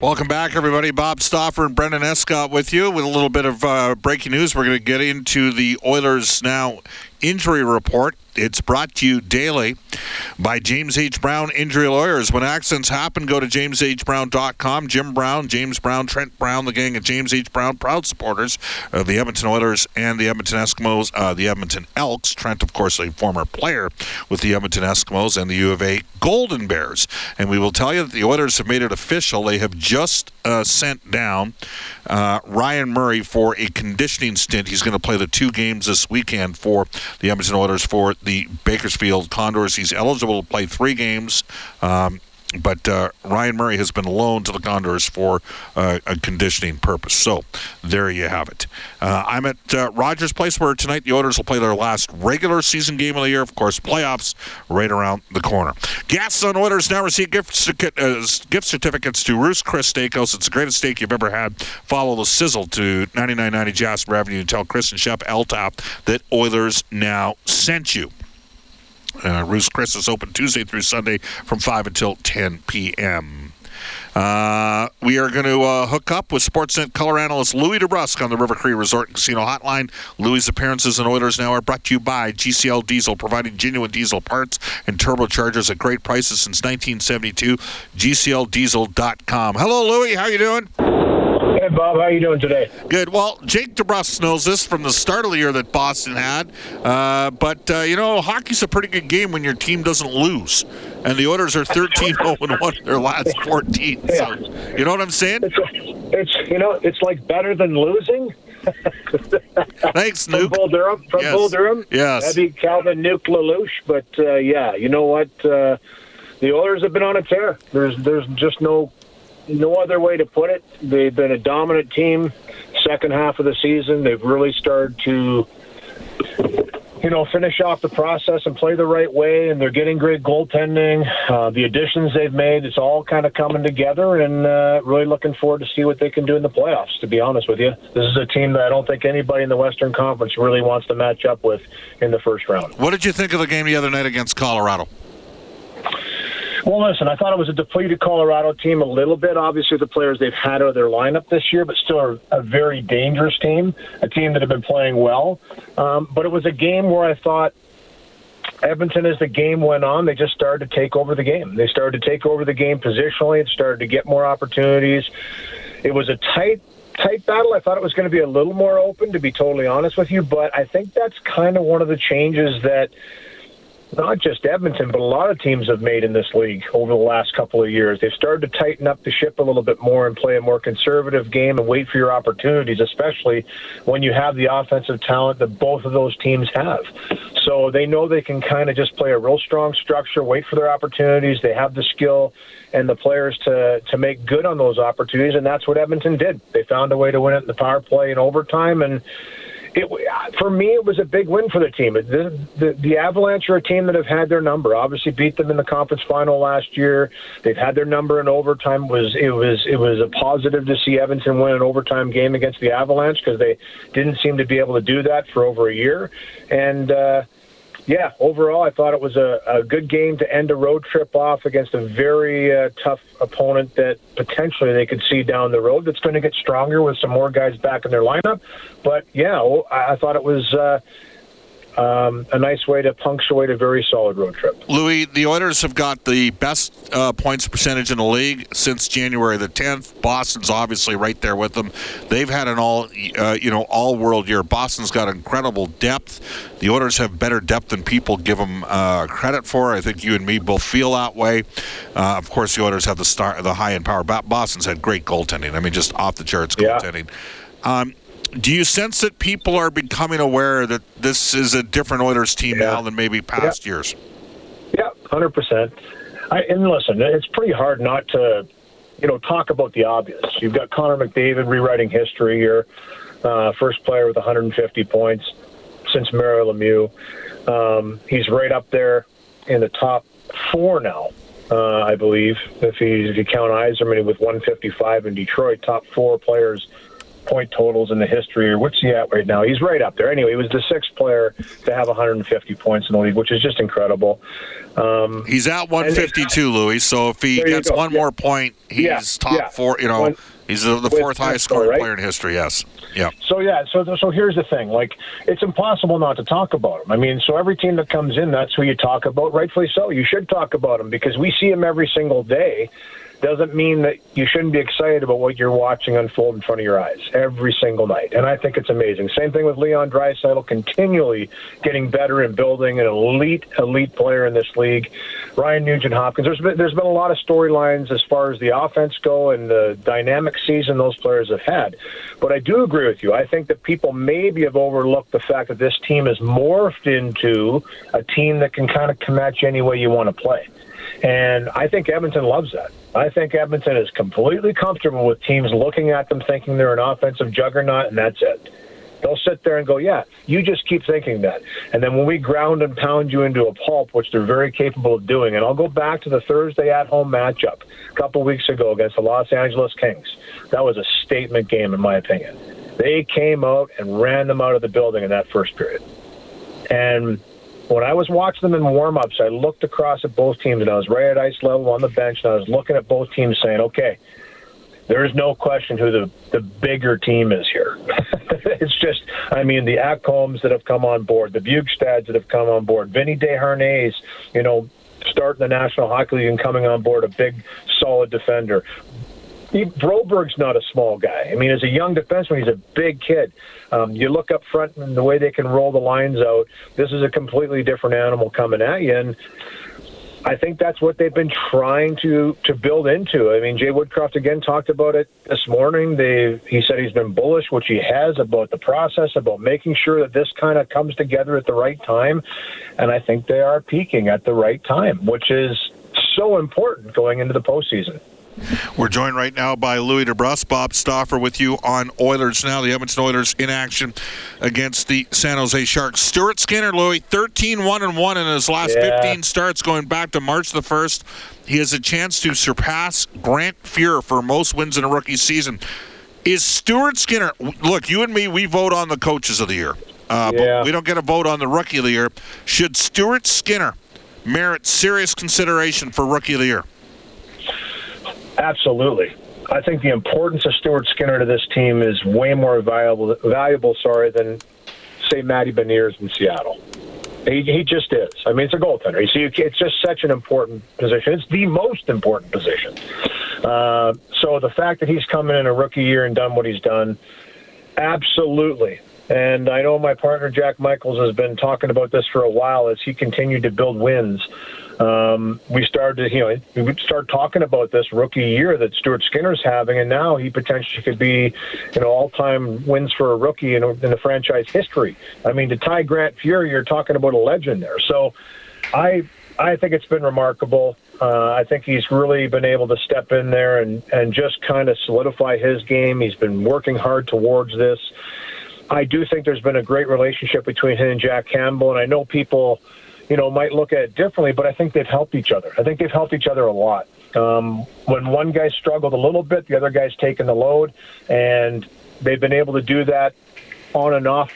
Welcome back, everybody. Bob Stauffer and Brendan Escott with you with a little bit of uh, breaking news. We're going to get into the Oilers now injury report. It's brought to you daily by James H. Brown Injury Lawyers. When accidents happen, go to jameshbrown.com. Jim Brown, James Brown, Trent Brown, the gang at James H. Brown, proud supporters of the Edmonton Oilers and the Edmonton Eskimos, uh, the Edmonton Elks. Trent, of course, a former player with the Edmonton Eskimos and the U of A Golden Bears. And we will tell you that the Oilers have made it official. They have just uh, sent down uh, Ryan Murray for a conditioning stint. He's going to play the two games this weekend for the Edmonton Oilers for the Bakersfield Condors. He's eligible to play three games. Um, but uh, Ryan Murray has been loaned to the Condors for uh, a conditioning purpose. So there you have it. Uh, I'm at uh, Rogers Place where tonight the Oilers will play their last regular season game of the year. Of course, playoffs right around the corner. Guests on Oilers now receive gift, uh, gift certificates to Ruth's Chris Steakhouse. It's the greatest steak you've ever had. Follow the sizzle to 9990 Jasper Avenue and tell Chris and Chef Eltap that Oilers now sent you. Uh, Ruth's Chris is open Tuesday through Sunday from 5 until 10 p.m. Uh, we are going to uh, hook up with Sportsnet color analyst Louie DeBrusk on the River Cree Resort and Casino Hotline. Louie' appearances and Oilers Now are brought to you by GCL Diesel, providing genuine diesel parts and turbochargers at great prices since 1972. GCLDiesel.com. Hello, Louie. How are you doing? Hey, Bob. How are you doing today? Good. Well, Jake DeBrusk knows this from the start of the year that Boston had. Uh, but, uh, you know, hockey's a pretty good game when your team doesn't lose. And the Oilers are 13 0 1 in their last 14. So, you know what I'm saying? It's, it's you know, it's like better than losing. Thanks, Nuke. From Bull Durham. From yes. Bull Durham. Yes. That'd be Calvin Nuke LaLoosh. But, uh, yeah, you know what? Uh, the Oilers have been on a tear. There's, there's just no no other way to put it. They've been a dominant team second half of the season. They've really started to, you know, finish off the process and play the right way, and they're getting great goaltending. Uh, the additions they've made, it's all kind of coming together, and uh, really looking forward to see what they can do in the playoffs. To be honest with you, this is a team that I don't think anybody in the Western Conference really wants to match up with in the first round. What did you think of the game the other night against Colorado? Well, listen, I thought it was a depleted Colorado team a little bit. Obviously, the players they've had out of their lineup this year, but still a, a very dangerous team, a team that had been playing well. Um, but it was a game where I thought Edmonton, as the game went on, they just started to take over the game. They started to take over the game positionally. It started to get more opportunities. It was a tight tight battle. I thought it was going to be a little more open, to be totally honest with you. But I think that's kind of one of the changes that not just Edmonton, but a lot of teams have made in this league over the last couple of years. They've started to tighten up the ship a little bit more and play a more conservative game and wait for your opportunities, especially when you have the offensive talent that both of those teams have. So they know they can kind of just play a real strong structure, wait for their opportunities. They have the skill and the players to to make good on those opportunities, and that's what Edmonton did. They found a way to win it in the power play in overtime and it, for me, it was a big win for the team. The, the, the Avalanche are a team that have had their number. Obviously, beat them in the conference final last year. They've had their number in overtime. It was it was it was a positive to see Edmonton win an overtime game against the Avalanche because they didn't seem to be able to do that for over a year. And uh, yeah, overall, I thought it was a, a good game to end a road trip off against a very uh, tough opponent that potentially they could see down the road that's going to get stronger with some more guys back in their lineup. But yeah, I, thought it was. Uh, um, a nice way to punctuate a very solid road trip. Louie, the Oilers have got the best uh, points percentage in the league since January the 10th. Boston's obviously right there with them. They've had an all, uh, you know, all world year. Boston's got incredible depth. The Oilers have better depth than people give them uh, credit for. I think you and me both feel that way. Uh, of course, the Oilers have the star, the high end power. Boston's had great goaltending. I mean, just off the charts goaltending. Yeah. Um, do you sense that people are becoming aware that this is a different Oilers team yeah. now than maybe past yeah. years? Yeah, hundred percent. And listen, it's pretty hard not to, you know, talk about the obvious. You've got Connor McDavid rewriting history here, uh, first player with 150 points since Mario Lemieux. Um, he's right up there in the top four now, uh, I believe. If, he, if you count Yzerman with 155 in Detroit, top four players point totals in the history, or what's he at right now? He's right up there. Anyway, he was the sixth player to have 150 points in the league, which is just incredible. Um, he's at 152, Louis. So if he gets one yeah. more point, he's yeah. top yeah. four. You know, One, he's the, the fourth highest scoring right? player in history. Yes. Yeah. So yeah. So so here's the thing. Like it's impossible not to talk about him. I mean, so every team that comes in, that's who you talk about. Rightfully so. You should talk about him because we see him every single day doesn't mean that you shouldn't be excited about what you're watching unfold in front of your eyes every single night. And I think it's amazing. Same thing with Leon Draisaitl, continually getting better and building an elite, elite player in this league. Ryan Nugent Hopkins. There's been, there's been a lot of storylines as far as the offense go and the dynamic season those players have had. But I do agree with you. I think that people maybe have overlooked the fact that this team has morphed into a team that can kind of match any way you want to play. And I think Edmonton loves that. I think Edmonton is completely comfortable with teams looking at them thinking they're an offensive juggernaut, and that's it. They'll sit there and go, yeah, you just keep thinking that. And then when we ground and pound you into a pulp, which they're very capable of doing, and I'll go back to the Thursday at home matchup a couple weeks ago against the Los Angeles Kings. That was a statement game, in my opinion. They came out and ran them out of the building in that first period. And when I was watching them in warm-ups, I looked across at both teams, and I was right at ice level on the bench, and I was looking at both teams saying, okay, there is no question who the, the bigger team is here. it's just, I mean, the Ekholms that have come on board, the Bjugstads that have come on board, Vinny Desharnais, you know, starting the National Hockey League and coming on board, a big, solid defender. Broberg's not a small guy. I mean, as a young defenseman, he's a big kid. Um, you look up front and the way they can roll the lines out. This is a completely different animal coming at you, and I think that's what they've been trying to to build into. I mean, Jay Woodcroft again talked about it this morning. They he said he's been bullish, which he has about the process, about making sure that this kind of comes together at the right time, and I think they are peaking at the right time, which is so important going into the postseason. We're joined right now by Louie DeBrusk, Bob Stauffer with you on Oilers now. The Edmonton Oilers in action against the San Jose Sharks. Stuart Skinner, Louie, 13 1 and 1 in his last yeah. 15 starts going back to March the 1st. He has a chance to surpass Grant Fuhr for most wins in a rookie season. Is Stuart Skinner, look, you and me, we vote on the coaches of the year, uh, yeah. but we don't get a vote on the rookie of the year. Should Stuart Skinner merit serious consideration for rookie of the year? Absolutely. I think the importance of Stuart Skinner to this team is way more valuable, valuable sorry, than, say, Matty Beniers in Seattle. He, he just is. I mean, it's a goaltender. You see, it's just such an important position. It's the most important position. Uh, so the fact that he's come in in a rookie year and done what he's done, absolutely. And I know my partner Jack Michaels has been talking about this for a while as he continued to build wins um, we started, you know, we start talking about this rookie year that Stuart Skinner's having, and now he potentially could be, you know, all-time wins for a rookie in, in the franchise history. I mean, to tie Grant Fuhr, you're talking about a legend there. So, I I think it's been remarkable. Uh, I think he's really been able to step in there and and just kind of solidify his game. He's been working hard towards this. I do think there's been a great relationship between him and Jack Campbell, and I know people you know, might look at it differently, but I think they've helped each other. I think they've helped each other a lot. Um, when one guy struggled a little bit, the other guy's taken the load, and they've been able to do that on and off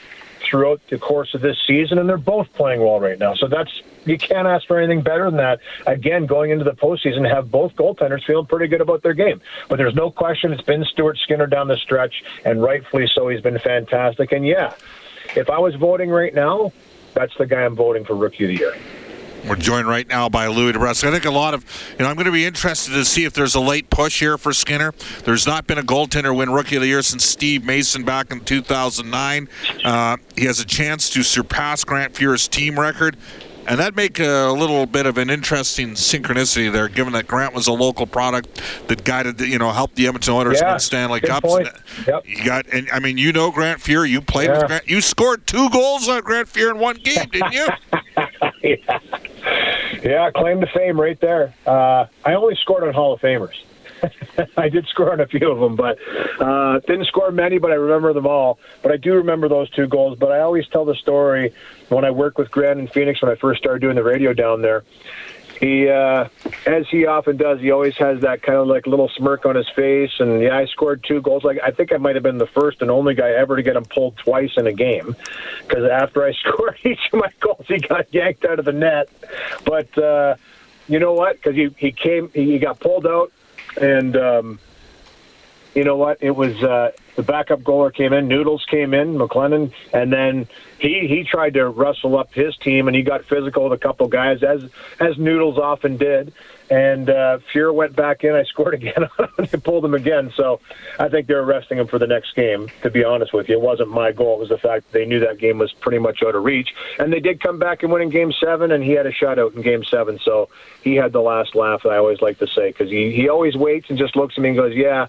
throughout the course of this season, and they're both playing well right now. So that's you can't ask for anything better than that. Again, going into the postseason, have both goaltenders feeling pretty good about their game. But there's no question it's been Stuart Skinner down the stretch, and rightfully so. He's been fantastic. And yeah, if I was voting right now, that's the guy I'm voting for Rookie of the Year. We're joined right now by Louie DeBrusk. I think a lot of, you know, I'm going to be interested to see if there's a late push here for Skinner. There's not been a goaltender win Rookie of the Year since Steve Mason back in 2009. Uh, he has a chance to surpass Grant Fuhr's team record. And that make a little bit of an interesting synchronicity there, given that Grant was a local product that guided, the, you know, helped the Edmonton Oilers yeah, win Stanley Cups. Yep. You got, and I mean, you know Grant Fuhr. You played Yeah. with Grant. You scored two goals on Grant Fuhr in one game, didn't you? yeah. yeah, claim to fame right there. Uh, I only scored on Hall of Famers. I did score on a few of them, but uh, didn't score many. But I remember them all. But I do remember those two goals. But I always tell the story when I worked with Grant in Phoenix when I first started doing the radio down there. He, uh, as he often does, he always has that kind of like little smirk on his face. And yeah, I scored two goals. Like I think I might have been the first and only guy ever to get him pulled twice in a game, because after I scored each of my goals, he got yanked out of the net. But uh, you know what? Because he he came, he got pulled out, and um, you know what? It was uh, the backup goaler came in, Noodles came in, McLennan, and then he he tried to rustle up his team, and he got physical with a couple guys, as as Noodles often did. And uh, Fuhr went back in. I scored again, they pulled him again. So I think they're arresting him for the next game. To be honest with you, it wasn't my goal. It was the fact that they knew that game was pretty much out of reach, and they did come back and win in Game Seven, and he had a shutout in Game Seven. So he had the last laugh. I always like to say because he he always waits and just looks at me and goes, "Yeah."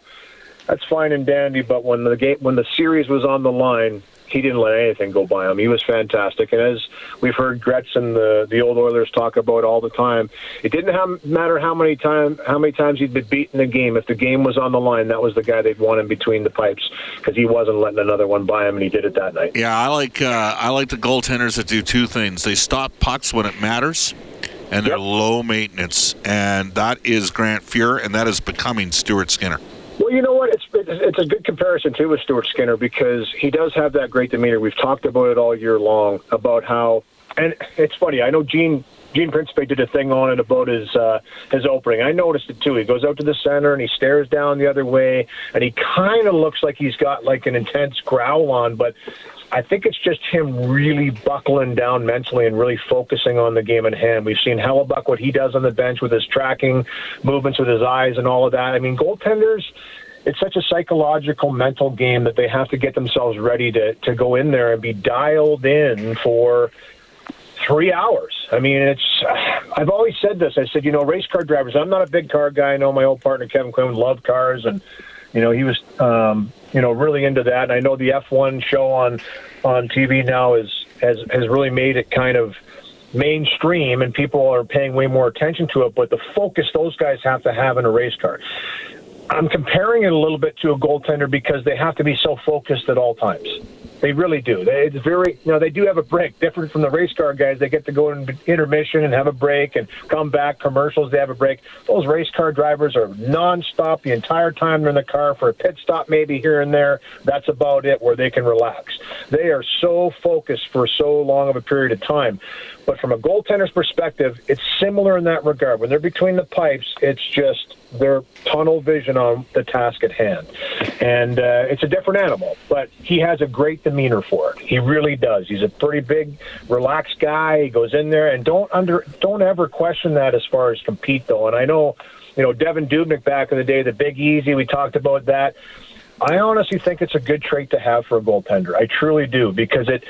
That's fine and dandy. But when the game, when the series was on the line, he didn't let anything go by him. He was fantastic, and as we've heard Gretz and the the old Oilers talk about all the time, it didn't have, matter how many time how many times he'd been beaten in a game. If the game was on the line, that was the guy they'd want in between the pipes because he wasn't letting another one by him, and he did it that night. Yeah, I like uh, I like the goaltenders that do two things. They stop pucks when it matters, and they're Yep. low maintenance, and that is Grant Fuhr, and that is becoming Stuart Skinner. Well, you know what? It's it's a good comparison too with Stuart Skinner because he does have that great demeanor. We've talked about it all year long about how, and it's funny. I know Gene Gene Principe did a thing on it about his uh, his opening. I noticed it too. He goes out to the center and he stares down the other way, and he kind of looks like he's got like an intense growl on, but. I think it's just him really buckling down mentally and really focusing on the game in hand. We've seen Hellebuyck, what he does on the bench with his tracking movements with his eyes and all of that. I mean, goaltenders, it's such a psychological mental game that they have to get themselves ready to, to go in there and be dialed in for three hours. I mean, it's. I've always said this. I said, you know, race car drivers. I'm not a big car guy. I know my old partner Kevin Quinn loved cars, and you know, he was, um, you know, really into that. And I know the F1 show on on TV now is has has really made it kind of mainstream, and people are paying way more attention to it. But the focus those guys have to have in a race car. I'm comparing it a little bit to a goaltender because they have to be so focused at all times. They really do. They, it's very, you know, they do have a break, different from the race car guys. They get to go in intermission and have a break and come back. Commercials, they have a break. Those race car drivers are nonstop the entire time they're in the car for a pit stop, maybe here and there. That's about it where they can relax. They are so focused for so long of a period of time. But from a goaltender's perspective, it's similar in that regard. When they're between the pipes, it's just their tunnel vision on the task at hand. And uh, it's a different animal, but he has a great demeanor for it. He really does. He's a pretty big, relaxed guy. He goes in there and don't under don't ever question that as far as compete though. And I know, you know, Devan Dubnyk back in the day, the Big Easy, we talked about that. I honestly think it's a good trait to have for a goaltender. I truly do because it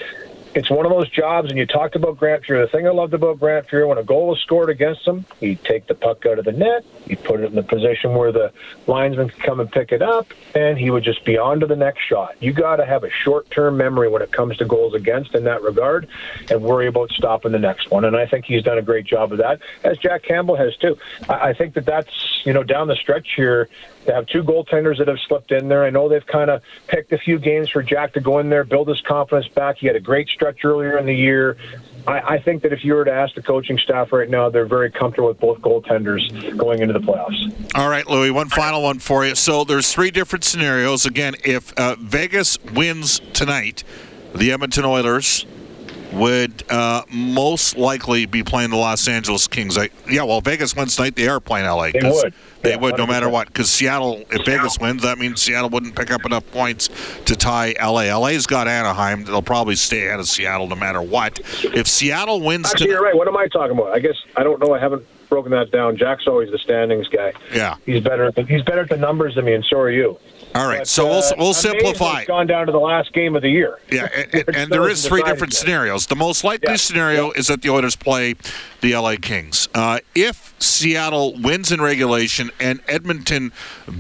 it's one of those jobs, and you talked about Grant Fuhr. The thing I loved about Grant Fuhr, when a goal was scored against him, he'd take the puck out of the net, he'd put it in the position where the linesman could come and pick it up, and he would just be on to the next shot. You got to have a short-term memory when it comes to goals against in that regard, and worry about stopping the next one. And I think he's done a great job of that, as Jack Campbell has too. I, I think that that's you know down the stretch here. They have two goaltenders that have slipped in there. I know they've kind of picked a few games for Jack to go in there, build his confidence back. He had a great stretch earlier in the year. I, I think that if you were to ask the coaching staff right now, they're very comfortable with both goaltenders going into the playoffs. All right, Louie, one final one for you. So there's three different scenarios. Again, if uh, Vegas wins tonight, the Edmonton Oilers would uh, most likely be playing the Los Angeles Kings. I, yeah, well, Vegas wins tonight. They are playing LA. They would. They Yeah, would, no 100%. matter what. Because Seattle, if Vegas wins, that means Seattle wouldn't pick up enough points to tie LA. LA's got Anaheim. They'll probably stay out of Seattle no matter what. If Seattle wins Actually, tonight, you're right. What am I talking about? I guess I don't know. I haven't broken that down. Jack's always the standings guy. yeah. He's better. He's better at the numbers than me, and so are you. All right, But, so we'll uh, we'll simplify. It's gone down to the last game of the year. Yeah, and, and, and there is three different scenarios. The most likely Yeah. scenario is that the Oilers play the LA Kings. Uh, if Seattle wins in regulation and Edmonton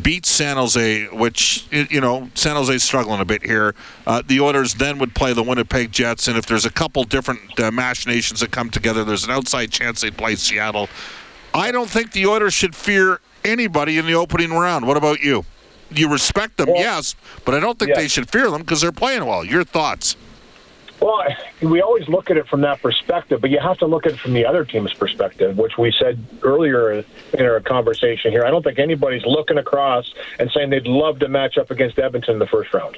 beats San Jose, which you know San Jose's struggling a bit here, uh, the Oilers then would play the Winnipeg Jets. And if there's a couple different uh, machinations that come together, there's an outside chance they'd play Seattle. I don't think the Oilers should fear anybody in the opening round. What about you? You respect them, Well, yes, but I don't think yeah. they should fear them because they're playing well. Your thoughts? Well, we always look at it from that perspective, but you have to look at it from the other team's perspective, which we said earlier in our conversation here. I don't think anybody's looking across and saying they'd love to match up against Edmonton in the first round.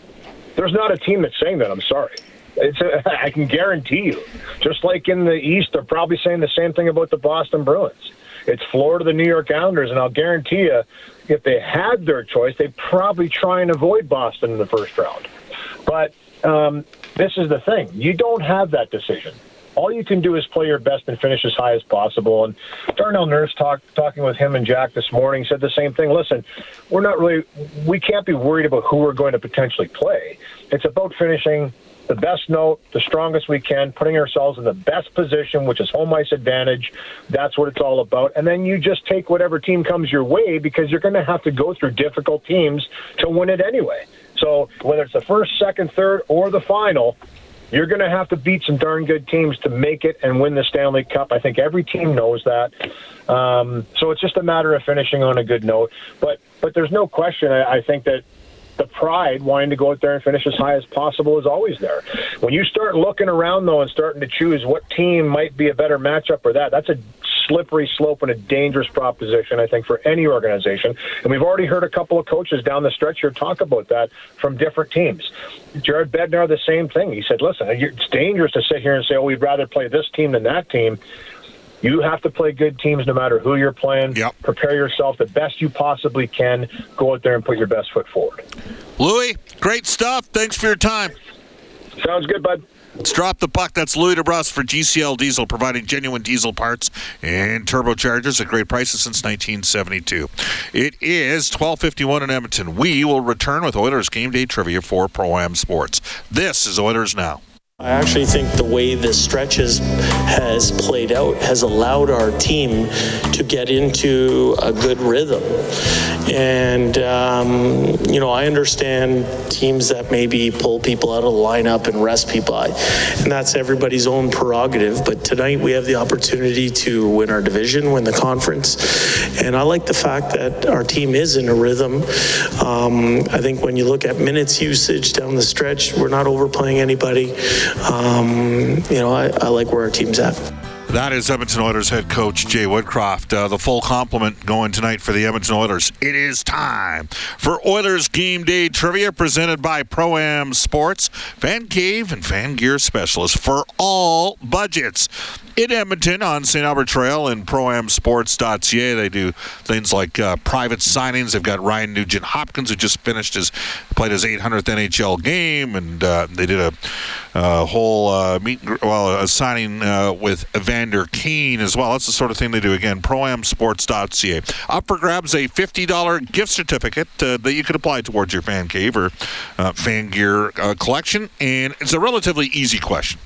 There's not a team that's saying that. I'm sorry. It's a, I can guarantee you. Just like in the East, they're probably saying the same thing about the Boston Bruins. It's Florida, the New York Islanders, and I'll guarantee you, if they had their choice, they'd probably try and avoid Boston in the first round. But um, this is the thing: you don't have that decision. All you can do is play your best and finish as high as possible. And Darnell Nurse talk, talking with him and Jack this morning said the same thing. Listen, we're not really, we can't be worried about who we're going to potentially play. It's about finishing the best note, the strongest we can, putting ourselves in the best position, which is home ice advantage. That's what it's all about. And then you just take whatever team comes your way because you're going to have to go through difficult teams to win it anyway. So whether it's the first, second, third, or the final, you're going to have to beat some darn good teams to make it and win the Stanley Cup. I think every team knows that. Um, so it's just a matter of finishing on a good note. But but there's no question. I, I think that the pride wanting to go out there and finish as high as possible is always there. When you start looking around though and starting to choose what team might be a better matchup or that, that's a slippery slope and a dangerous proposition, I think, for any organization. And we've already heard a couple of coaches down the stretch here talk about that from different teams. Jared Bednar, the same thing. He said, listen, it's dangerous to sit here and say, oh, we'd rather play this team than that team. You have to play good teams no matter who you're playing. Yep. Prepare yourself the best you possibly can. Go out there and put your best foot forward. Louie, great stuff. Thanks for your time. Sounds good, bud. Let's drop the puck. That's Louie DeBrus for GCL Diesel, providing genuine diesel parts and turbochargers at great prices since 1972. It is 12:51 in Edmonton. We will return with Oilers game day trivia for Pro Am Sports. This is Oilers now. I actually think the way this stretch has, has played out has allowed our team to get into a good rhythm. And, um, you know, I understand teams that maybe pull people out of the lineup and rest people, and that's everybody's own prerogative. But tonight we have the opportunity to win our division, win the conference. And I like the fact that our team is in a rhythm. Um, I think when you look at minutes usage down the stretch, we're not overplaying anybody. Um, you know, I, I like where our team's at. That is Edmonton Oilers head coach Jay Woodcroft. Uh, the full complement going tonight for the Edmonton Oilers. It is time for Oilers game day trivia presented by Pro Am Sports, Fan Cave, and Fan Gear Specialist for all budgets. In Edmonton on St. Albert Trail and proamsports.ca, they do things like uh, private signings. They've got Ryan Nugent Hopkins, who just finished his played his 800th NHL game, and uh, they did a, a whole uh, meet, well, a signing uh, with Evander Kane as well. That's the sort of thing they do. Again, proamsports.ca. Up for grabs a $50 gift certificate uh, that you could apply towards your fan cave or uh, fan gear uh, collection, and it's a relatively easy question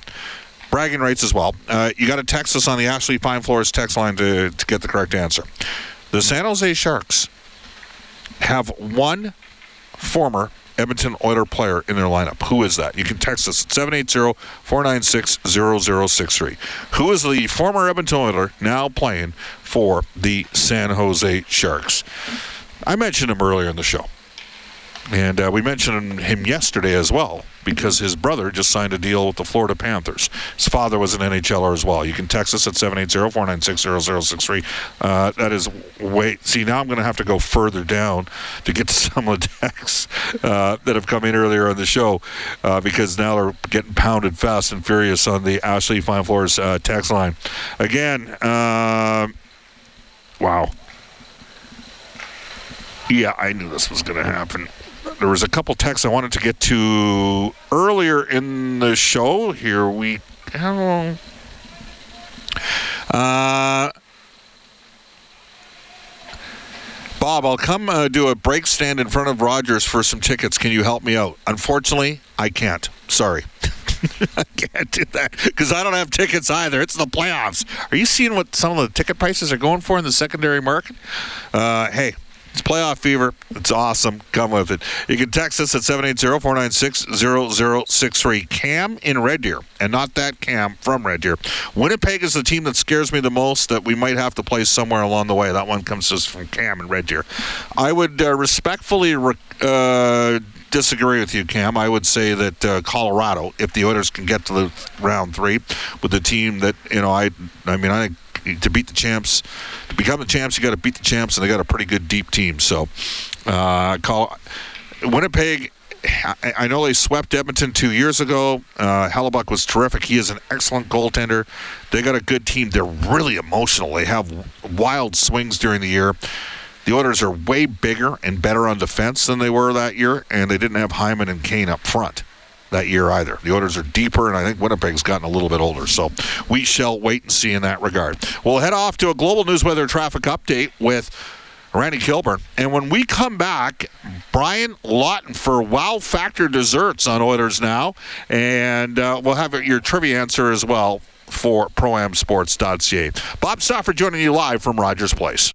bragging rights as well. Uh, you got to text us on the Ashley Fine Floors text line to, to get the correct answer. The San Jose Sharks have one former Edmonton Oiler player in their lineup. Who is that? You can text us at 780-496-0063. Who is the former Edmonton Oiler now playing for the San Jose Sharks? I mentioned him earlier in the show. And uh, we mentioned him yesterday as well because his brother just signed a deal with the Florida Panthers. His father was an NHLer as well. You can text us at 780-496-0063. Uh, that is way. See, now I'm going to have to go further down to get to some of the texts uh, that have come in earlier on the show uh, because now they're getting pounded fast and furious on the Ashley Fine Floors uh, text line. Again, uh, wow. Yeah, I knew this was going to happen there was a couple texts I wanted to get to earlier in the show. Here we go. Uh, Bob, I'll come uh, do a break stand in front of Rogers for some tickets. Can you help me out? Unfortunately, I can't. Sorry. I can't do that because I don't have tickets either. It's the playoffs. Are you seeing what some of the ticket prices are going for in the secondary market? Uh, hey, it's playoff fever. It's awesome. Come with it. You can text us at 780-496-0063. Cam in Red Deer, and not that Cam from Red Deer. Winnipeg is the team that scares me the most that we might have to play somewhere along the way. That one comes us from Cam in Red Deer. I would uh, respectfully re- uh, disagree with you, Cam. I would say that uh, Colorado, if the Oilers can get to the round three with the team that you know, I, I mean, I think to beat the champs, to become the champs, you got to beat the champs, and they got a pretty good deep team. So, uh, call Winnipeg. I know they swept Edmonton two years ago. Uh, Hellebuyck was terrific. He is an excellent goaltender. They got a good team. They're really emotional. They have wild swings during the year. The Oilers are way bigger and better on defense than they were that year, and they didn't have Hyman and Kane up front that year either. The Oilers are deeper, and I think Winnipeg's gotten a little bit older. So we shall wait and see in that regard. We'll head off to a global news weather traffic update with Randy Kilburn. And when we come back, Brian Lawton for Wow Factor Desserts on Oilers Now. And uh, we'll have your trivia answer as well for ProAmSports.ca. Bob Stauffer joining you live from Rogers Place.